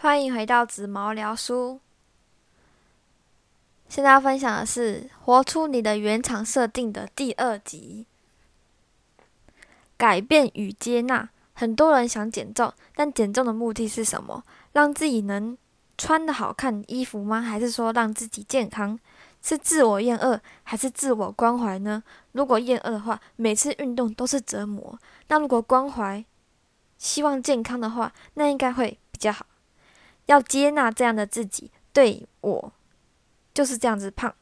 欢迎回到紫毛聊书。现在要分享的是《活出你的原厂设定》的第二集。改变与接纳，很多人想减重，但减重的目的是什么？让自己能穿的好看衣服吗？还是说让自己健康？是自我厌恶还是自我关怀呢？如果厌恶的话，每次运动都是折磨；那如果关怀，希望健康的话，那应该会比较好。要接纳这样的自己，对我就是这样子胖，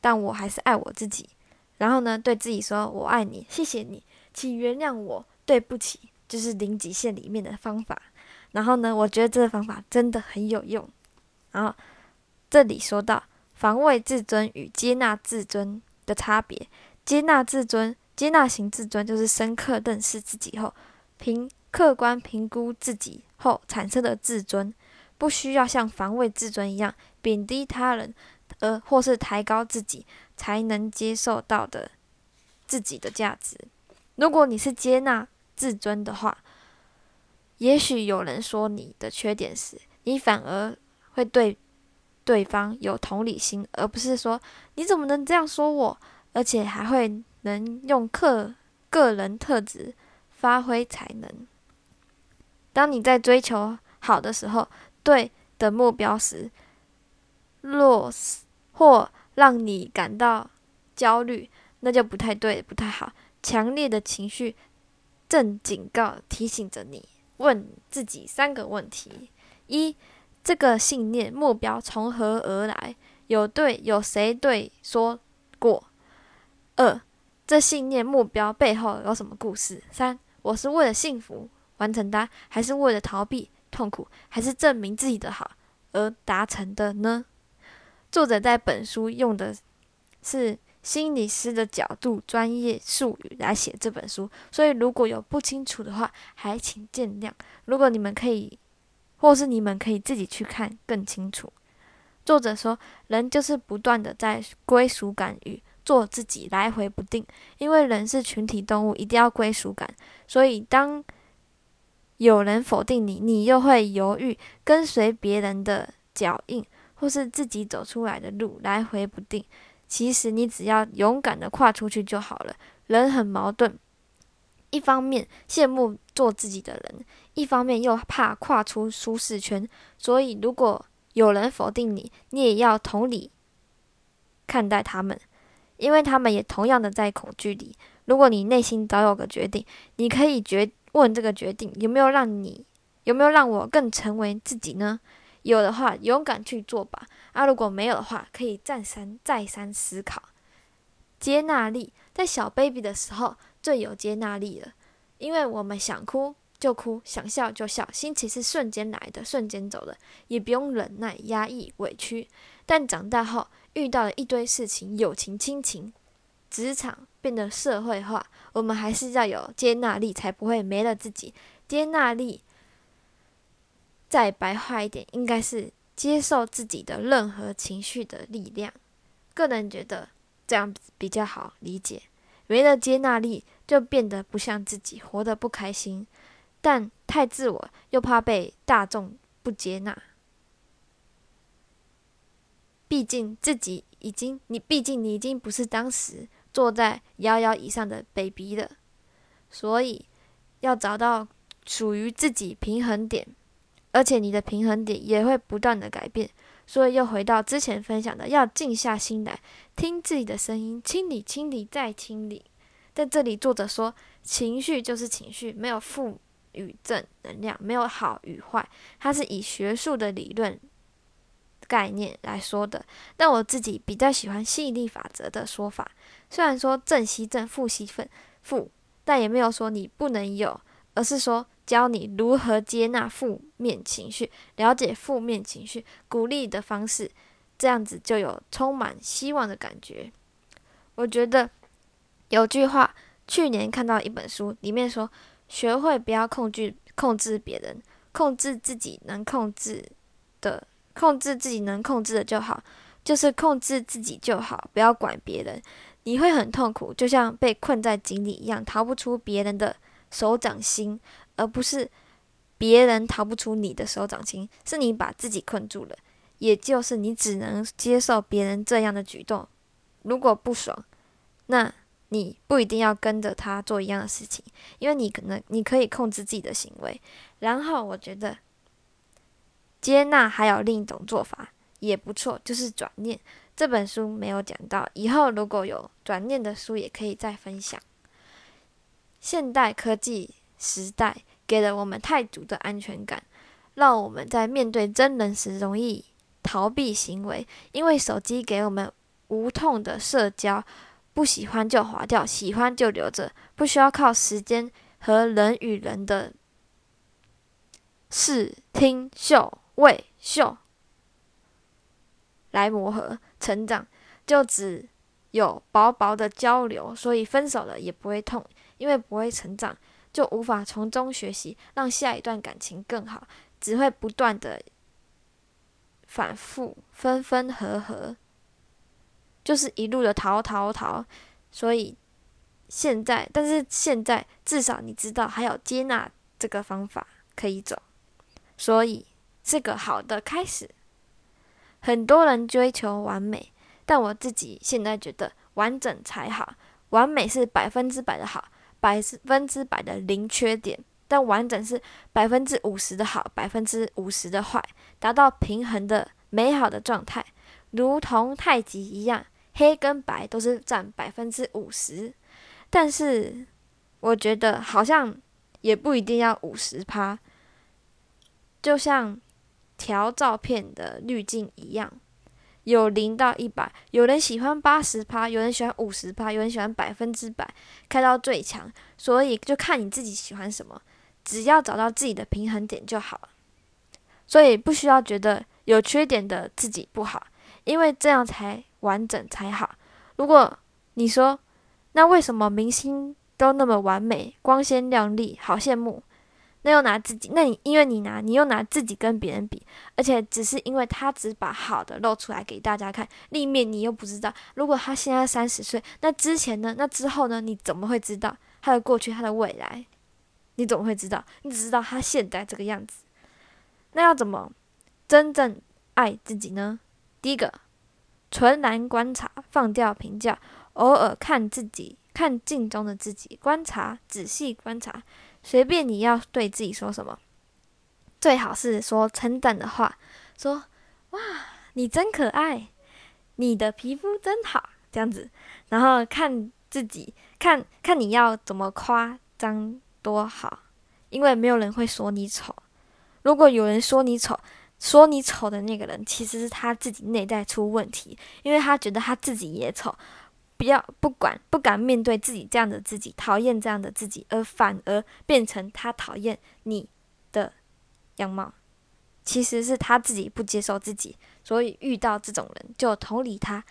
但我还是爱我自己。然后呢，对自己说：“我爱你，谢谢你，请原谅我，对不起。”就是零极限里面的方法。然后呢，我觉得这个方法真的很有用。然后这里说到。防卫自尊与接纳自尊的差别。接纳自尊，接纳型自尊就是深刻认识自己后，凭客观评估自己后产生的自尊，不需要像防卫自尊一样贬低他人，而或是抬高自己才能接受到的自己的价值。如果你是接纳自尊的话，也许有人说你的缺点时，你反而会对。对方有同理心，而不是说你怎么能这样说我，而且还会能用个个人特质发挥才能。当你在追求好的时候，对的目标时，若或让你感到焦虑，那就不太对，不太好。强烈的情绪正警告提醒着你，问自己三个问题：一。这个信念目标从何而来？有对有谁对说过？二，这信念目标背后有什么故事？三，我是为了幸福完成它，还是为了逃避痛苦，还是证明自己的好而达成的呢？作者在本书用的是心理师的角度、专业术语来写这本书，所以如果有不清楚的话，还请见谅。如果你们可以。或是你们可以自己去看更清楚。作者说，人就是不断的在归属感与做自己来回不定，因为人是群体动物，一定要归属感。所以当有人否定你，你又会犹豫跟随别人的脚印，或是自己走出来的路来回不定。其实你只要勇敢的跨出去就好了。人很矛盾。一方面羡慕做自己的人，一方面又怕跨出舒适圈，所以如果有人否定你，你也要同理看待他们，因为他们也同样的在恐惧里。如果你内心早有个决定，你可以决问这个决定有没有让你有没有让我更成为自己呢？有的话，勇敢去做吧。啊，如果没有的话，可以再三再三思考。接纳力在小 baby 的时候。最有接纳力了，因为我们想哭就哭，想笑就笑，心情是瞬间来的，瞬间走的，也不用忍耐、压抑、委屈。但长大后遇到了一堆事情，友情、亲情、职场变得社会化，我们还是要有接纳力，才不会没了自己。接纳力，再白话一点，应该是接受自己的任何情绪的力量。个人觉得这样比较好理解。没了接纳力。就变得不像自己，活得不开心，但太自我，又怕被大众不接纳。毕竟自己已经，你毕竟你已经不是当时坐在摇摇椅上的 baby 了，所以要找到属于自己平衡点，而且你的平衡点也会不断的改变。所以又回到之前分享的，要静下心来听自己的声音，清理、清理再清理。在这里，作者说，情绪就是情绪，没有负与正能量，没有好与坏。它是以学术的理论概念来说的。但我自己比较喜欢吸引力法则的说法。虽然说正吸正，负吸负，负，但也没有说你不能有，而是说教你如何接纳负面情绪，了解负面情绪，鼓励的方式，这样子就有充满希望的感觉。我觉得。有句话，去年看到一本书，里面说：学会不要控制控制别人，控制自己能控制的，控制自己能控制的就好，就是控制自己就好，不要管别人。你会很痛苦，就像被困在井里一样，逃不出别人的手掌心，而不是别人逃不出你的手掌心，是你把自己困住了。也就是你只能接受别人这样的举动，如果不爽，那你不一定要跟着他做一样的事情，因为你可能你可以控制自己的行为。然后我觉得接纳还有另一种做法也不错，就是转念。这本书没有讲到，以后如果有转念的书，也可以再分享。现代科技时代给了我们太足的安全感，让我们在面对真人时容易逃避行为，因为手机给我们无痛的社交，不喜欢就划掉，喜欢就留着，不需要靠时间和人与人的视听嗅味嗅来磨合。成长就只有薄薄的交流，所以分手了也不会痛，因为不会成长，就无法从中学习，让下一段感情更好，只会不断的反复分分合合，就是一路的逃逃逃。所以现在，但是现在至少你知道还有接纳这个方法可以走，所以是个好的开始。很多人追求完美，但我自己现在觉得完整才好。完美是百分之百的好，百分之百的零缺点；但完整是百分之五十的好，百分之五十的坏，达到平衡的美好的状态，如同太极一样，黑跟白都是占百分之五十。但是我觉得好像也不一定要五十趴，就像。调照片的滤镜一样，有零到一百，有人喜欢八十趴，有人喜欢五十趴，有人喜欢百分之百，开到最强。所以就看你自己喜欢什么，只要找到自己的平衡点就好了。所以不需要觉得有缺点的自己不好，因为这样才完整才好。如果你说，那为什么明星都那么完美、光鲜亮丽，好羡慕？那又拿自己，那你因为你拿，你又拿自己跟别人比，而且只是因为他只把好的露出来给大家看，另一面你又不知道。如果他现在三十岁，那之前呢？那之后呢？你怎么会知道他的过去，他的未来？你怎么会知道？你只知道他现在这个样子。那要怎么真正爱自己呢？第一个，纯然观察，放掉评价，偶尔看自己，看镜中的自己，观察，仔细观察。随便你要对自己说什么，最好是说称赞的话，说哇，你真可爱，你的皮肤真好，这样子，然后看自己，看看你要怎么夸张多好，因为没有人会说你丑。如果有人说你丑，说你丑的那个人其实是他自己内在出问题，因为他觉得他自己也丑。不要不管不敢面对自己这样的自己，讨厌这样的自己，而反而变成他讨厌你的样貌，其实是他自己不接受自己，所以遇到这种人就同理他，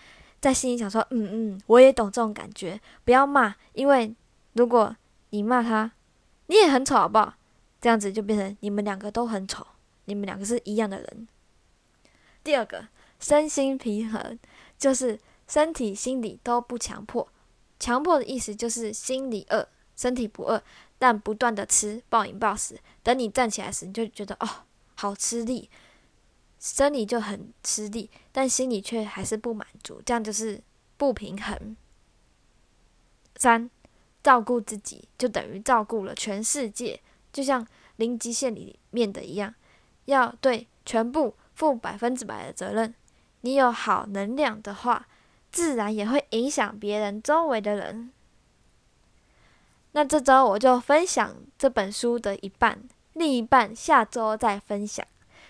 在心里想说，嗯嗯，我也懂这种感觉，不要骂，因为如果你骂他，你也很丑，好不好？这样子就变成你们两个都很丑，你们两个是一样的人。第二个，身心平衡就是。身体、心理都不强迫，强迫的意思就是心理饿，身体不饿，但不断的吃，暴饮暴食。等你站起来时，你就觉得哦，好吃力，生理就很吃力，但心里却还是不满足，这样就是不平衡。三，照顾自己就等于照顾了全世界，就像零极限里面的一样，要对全部负百分之百的责任。你有好能量的话。自然也会影响别人周围的人。那这周我就分享这本书的一半，另一半下周再分享，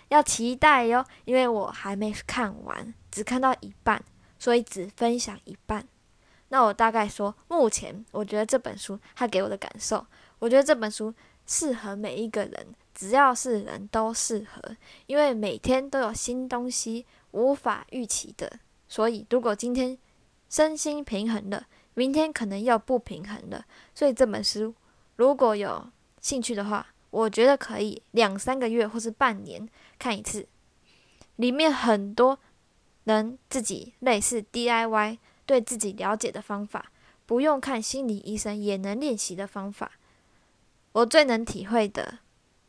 要期待哟，因为我还没看完，只看到一半，所以只分享一半。那我大概说，目前我觉得这本书它给我的感受，我觉得这本书适合每一个人，只要是人都适合，因为每天都有新东西，无法预期的。所以，如果今天身心平衡了，明天可能又不平衡了。所以这本书如果有兴趣的话，我觉得可以两三个月或是半年看一次。里面很多能自己类似 DIY 对自己了解的方法，不用看心理医生也能练习的方法。我最能体会的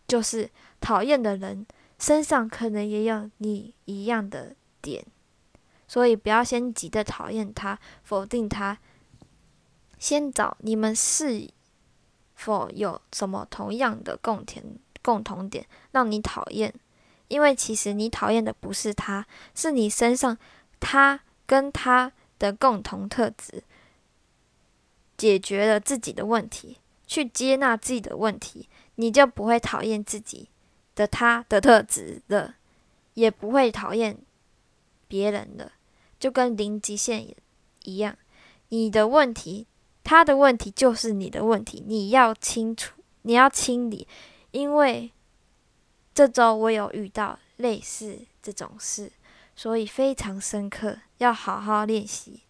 就是讨厌的人身上可能也有你一样的点，所以不要先急着讨厌他、否定他，先找你们是否有什么同样的共同共同点让你讨厌。因为其实你讨厌的不是他，是你身上他跟他的共同特质，解决了自己的问题，去接纳自己的问题，你就不会讨厌自己的他的特质了，也不会讨厌别人了，就跟零极限一样。你的问题，他的问题就是你的问题，你要清楚，你要清理，因为。这周我有遇到类似这种事，所以非常深刻，要好好练习。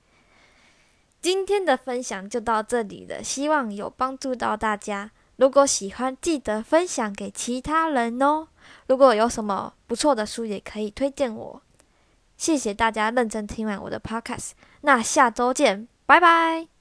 今天的分享就到这里了，希望有帮助到大家。如果喜欢，记得分享给其他人哦。如果有什么不错的书，也可以推荐我。谢谢大家认真听完我的 podcast，那下周见，拜拜。